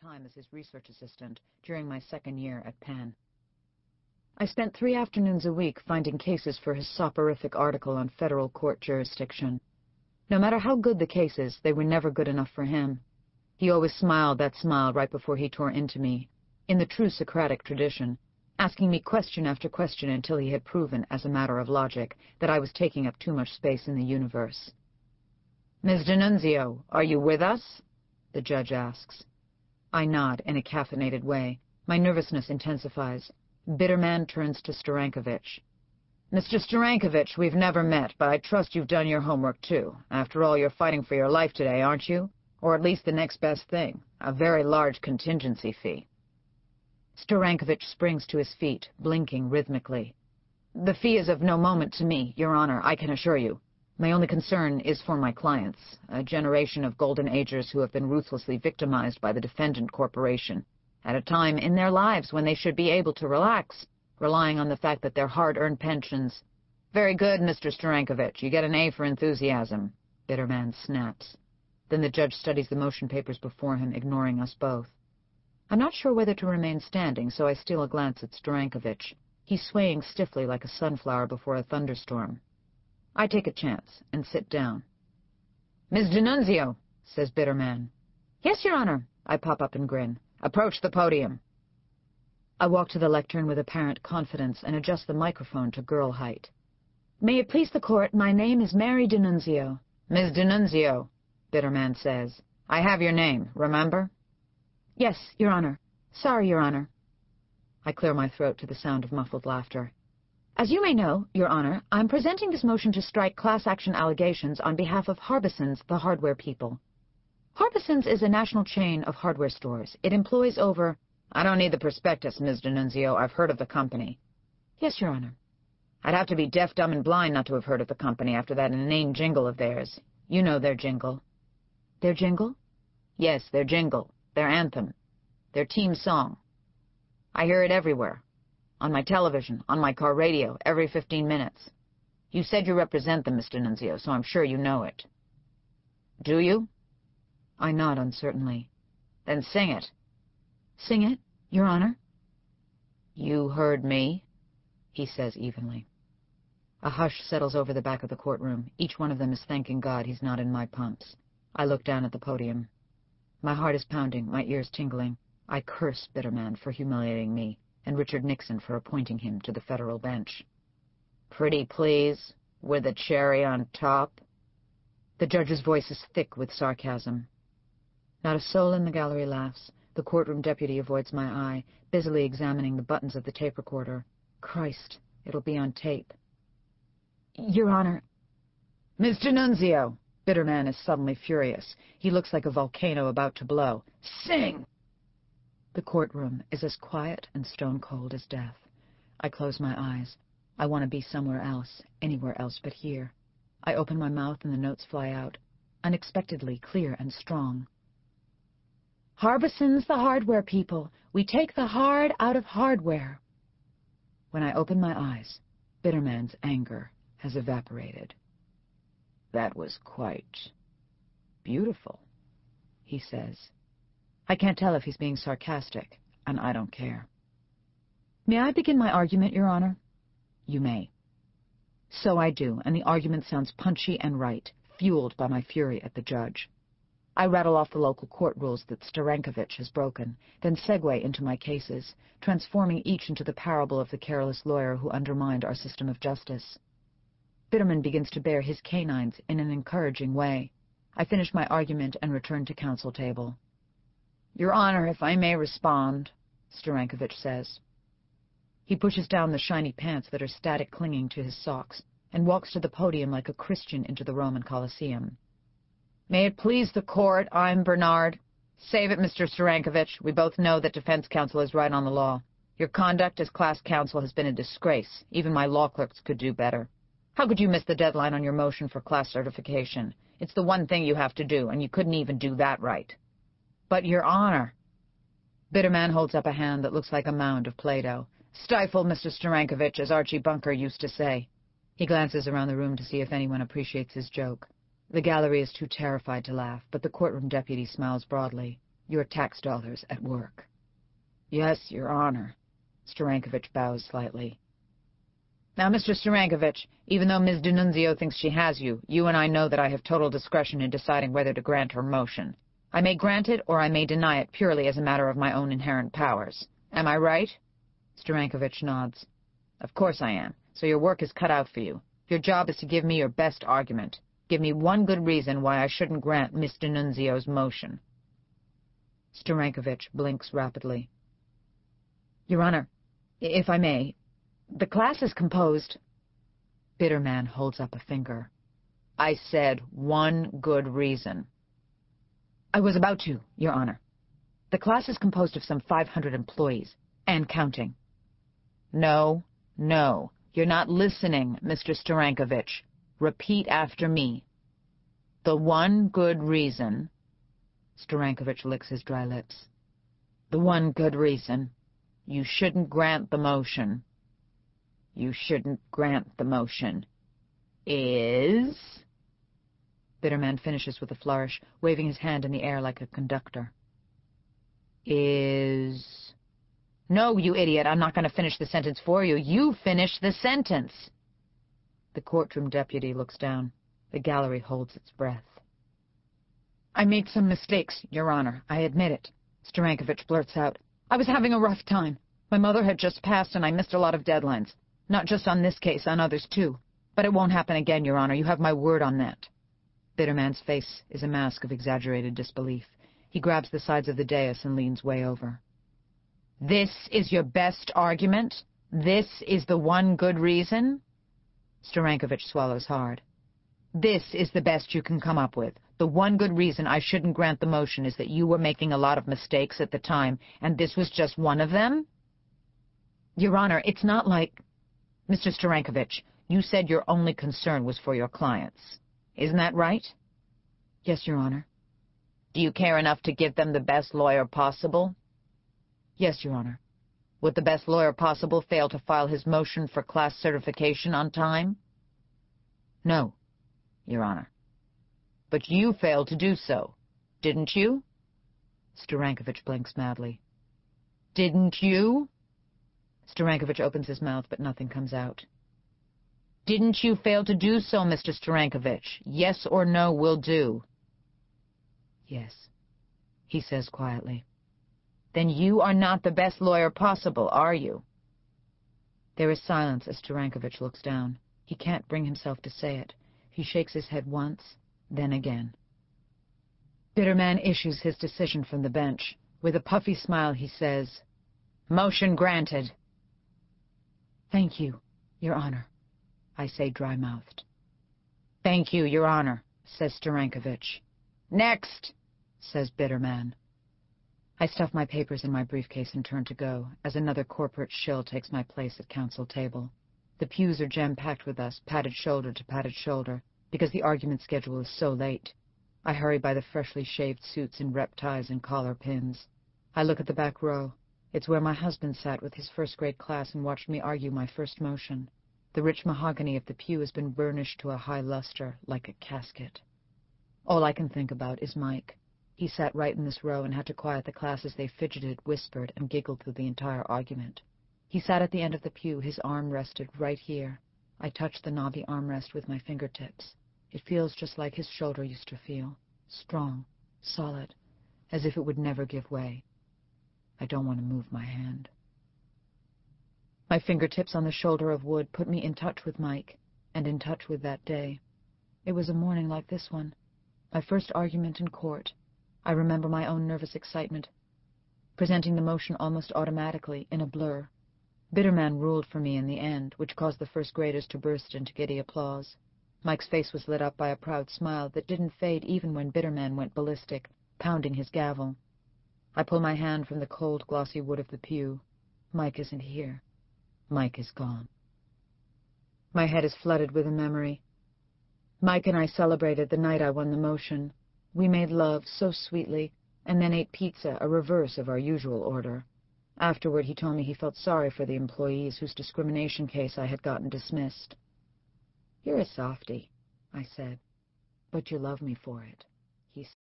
time as his research assistant during my second year at Penn. I spent three afternoons a week finding cases for his soporific article on federal court jurisdiction. No matter how good the cases, they were never good enough for him. He always smiled that smile right before he tore into me, in the true Socratic tradition, asking me question after question until he had proven, as a matter of logic, that I was taking up too much space in the universe. Ms. DiNunzio, are you with us? The judge asks. I nod in a caffeinated way. My nervousness intensifies. Bitterman turns to Sterankovich. Mr. Sterankovich, we've never met, but I trust you've done your homework, too. After all, you're fighting for your life today, aren't you? Or at least the next best thing, a very large contingency fee. Sterankovich springs to his feet, blinking rhythmically. The fee is of no moment to me, Your Honor, I can assure you. My only concern is for my clients, a generation of golden agers who have been ruthlessly victimized by the defendant corporation, at a time in their lives when they should be able to relax, relying on the fact that their hard-earned pensions... Very good, Mr. Sterankovich. You get an A for enthusiasm, Bitterman snaps. Then the judge studies the motion papers before him, ignoring us both. I'm not sure whether to remain standing, so I steal a glance at Sterankovich. He's swaying stiffly like a sunflower before a thunderstorm. I take a chance and sit down. Ms. DiNunzio, says Bitterman. Yes, Your Honor. I pop up and grin. Approach the podium. I walk to the lectern with apparent confidence and adjust the microphone to girl height. May it please the court, my name is Mary DiNunzio. Ms. DiNunzio, Bitterman says. I have your name, remember? Yes, Your Honor. Sorry, Your Honor. I clear my throat to the sound of muffled laughter. As you may know, Your Honor, I'm presenting this motion to strike class action allegations on behalf of Harbison's, the hardware people. Harbison's is a national chain of hardware stores. It employs over... I don't need the prospectus, Ms. DiNunzio. I've heard of the company. Yes, Your Honor. I'd have to be deaf, dumb, and blind not to have heard of the company after that inane jingle of theirs. You know their jingle. Their jingle? Yes, their jingle. Their anthem. Their team song. I hear it everywhere. On my television, on my car radio, every 15 minutes. You said you represent them, Mr. Nunzio, so I'm sure you know it. Do you? I nod uncertainly. Then sing it. Sing it, Your Honor? You heard me, he says evenly. A hush settles over the back of the courtroom. Each one of them is thanking God he's not in my pumps. I look down at the podium. My heart is pounding, my ears tingling. I curse Bitterman for humiliating me, and Richard Nixon for appointing him to the federal bench. Pretty please, with a cherry on top? The judge's voice is thick with sarcasm. Not a soul in the gallery laughs. The courtroom deputy avoids my eye, busily examining the buttons of the tape recorder. Christ, it'll be on tape. Your Honor. Mr. Nunzio! Bitterman is suddenly furious. He looks like a volcano about to blow. Sing! The courtroom is as quiet and stone-cold as death. I close my eyes. I want to be somewhere else, anywhere else but here. I open my mouth and the notes fly out, unexpectedly clear and strong. Harbison's the hardware people. We take the hard out of hardware. When I open my eyes, Bitterman's anger has evaporated. That was quite beautiful, he says. I can't tell if he's being sarcastic, and I don't care. May I begin my argument, Your Honor? You may. So I do, and the argument sounds punchy and right, fueled by my fury at the judge. I rattle off the local court rules that Sterankovich has broken, then segue into my cases, transforming each into the parable of the careless lawyer who undermined our system of justice. Bitterman begins to bare his canines in an encouraging way. I finish my argument and return to counsel table. Your Honor, if I may respond, Sterankovich says. He pushes down the shiny pants that are static clinging to his socks and walks to the podium like a Christian into the Roman Colosseum. May it please the court, I'm Bernard. Save it, Mr. Sterankovich. We both know that defense counsel is right on the law. Your conduct as class counsel has been a disgrace. Even my law clerks could do better. How could you miss the deadline on your motion for class certification? It's the one thing you have to do, and you couldn't even do that right. But, Your Honor... Bitterman holds up a hand that looks like a mound of Play-Doh. Stifle, Mr. Sterankovich, as Archie Bunker used to say. He glances around the room to see if anyone appreciates his joke. The gallery is too terrified to laugh, but the courtroom deputy smiles broadly. Your tax dollars at work. Yes, Your Honor. Sterankovich bows slightly. Now, Mr. Sterankovich, even though Ms. DiNunzio thinks she has you, you and I know that I have total discretion in deciding whether to grant her motion. I may grant it or I may deny it purely as a matter of my own inherent powers. Am I right? Sterankovich nods. Of course I am. So your work is cut out for you. Your job is to give me your best argument. Give me one good reason why I shouldn't grant Miss DiNunzio's motion. Sterankovich blinks rapidly. Your Honor, if I may, the class is composed... Bitterman holds up a finger. I said one good reason. I was about to, Your Honor. The class is composed of some 500 employees, and counting. No, no. You're not listening, Mr. Sterankovich. Repeat after me. The one good reason... Sterankovich licks his dry lips. The one good reason. You shouldn't grant the motion. You shouldn't grant the motion. Is... Bitterman finishes with a flourish, waving his hand in the air like a conductor. Is... No, you idiot, I'm not going to finish the sentence for you. You finish the sentence. The courtroom deputy looks down. The gallery holds its breath. I made some mistakes, Your Honor. I admit it. Sterankovich blurts out. I was having a rough time. My mother had just passed, and I missed a lot of deadlines. Not just on this case, on others too. But it won't happen again, Your Honor. You have my word on that. Bitterman's face is a mask of exaggerated disbelief. He grabs the sides of the dais and leans way over. This is your best argument? This is the one good reason? Sterankovich swallows hard. This is the best you can come up with. The one good reason I shouldn't grant the motion is that you were making a lot of mistakes at the time, and this was just one of them? Your Honor, it's not like... Mr. Sterankovich, you said your only concern was for your clients. Isn't that right? Yes, Your Honor. Do you care enough to give them the best lawyer possible? Yes, Your Honor. Would the best lawyer possible fail to file his motion for class certification on time? No, Your Honor. But you failed to do so, didn't you? Sterankovich blinks madly. Didn't you? Sterankovich opens his mouth, but nothing comes out. Didn't you fail to do so, Mr. Sterankovich? Yes or no will do. Yes, he says quietly. Then you are not the best lawyer possible, are you? There is silence as Sterankovich looks down. He can't bring himself to say it. He shakes his head once, then again. Bitterman issues his decision from the bench. With a puffy smile, he says, Motion granted. Thank you, Your Honor, I say dry-mouthed. Thank you, Your Honor, says Sterankovich. Next, says Bitterman. I stuff my papers in my briefcase and turn to go, as another corporate shill takes my place at council table. The pews are jam-packed with us, padded shoulder to padded shoulder, because the argument schedule is so late. I hurry by the freshly shaved suits in rep ties and collar pins. I look at the back row. It's where my husband sat with his first-grade class and watched me argue my first motion. The rich mahogany of the pew has been burnished to a high luster, like a casket. All I can think about is Mike. He sat right in this row and had to quiet the class as they fidgeted, whispered, and giggled through the entire argument. He sat at the end of the pew, his arm rested right here. I touched the knobby armrest with my fingertips. It feels just like his shoulder used to feel. Strong, solid, as if it would never give way. I don't want to move my hand. My fingertips on the shoulder of wood put me in touch with Mike, and in touch with that day. It was a morning like this one. My first argument in court, I remember my own nervous excitement, presenting the motion almost automatically, in a blur. Bitterman ruled for me in the end, which caused the first graders to burst into giddy applause. Mike's face was lit up by a proud smile that didn't fade even when Bitterman went ballistic, pounding his gavel. I pull my hand from the cold, glossy wood of the pew. Mike isn't here. Mike is gone. My head is flooded with a memory. Mike and I celebrated the night I won the motion. We made love so sweetly, and then ate pizza, a reverse of our usual order. Afterward, he told me he felt sorry for the employees whose discrimination case I had gotten dismissed. You're a softy, I said, but you love me for it, he said.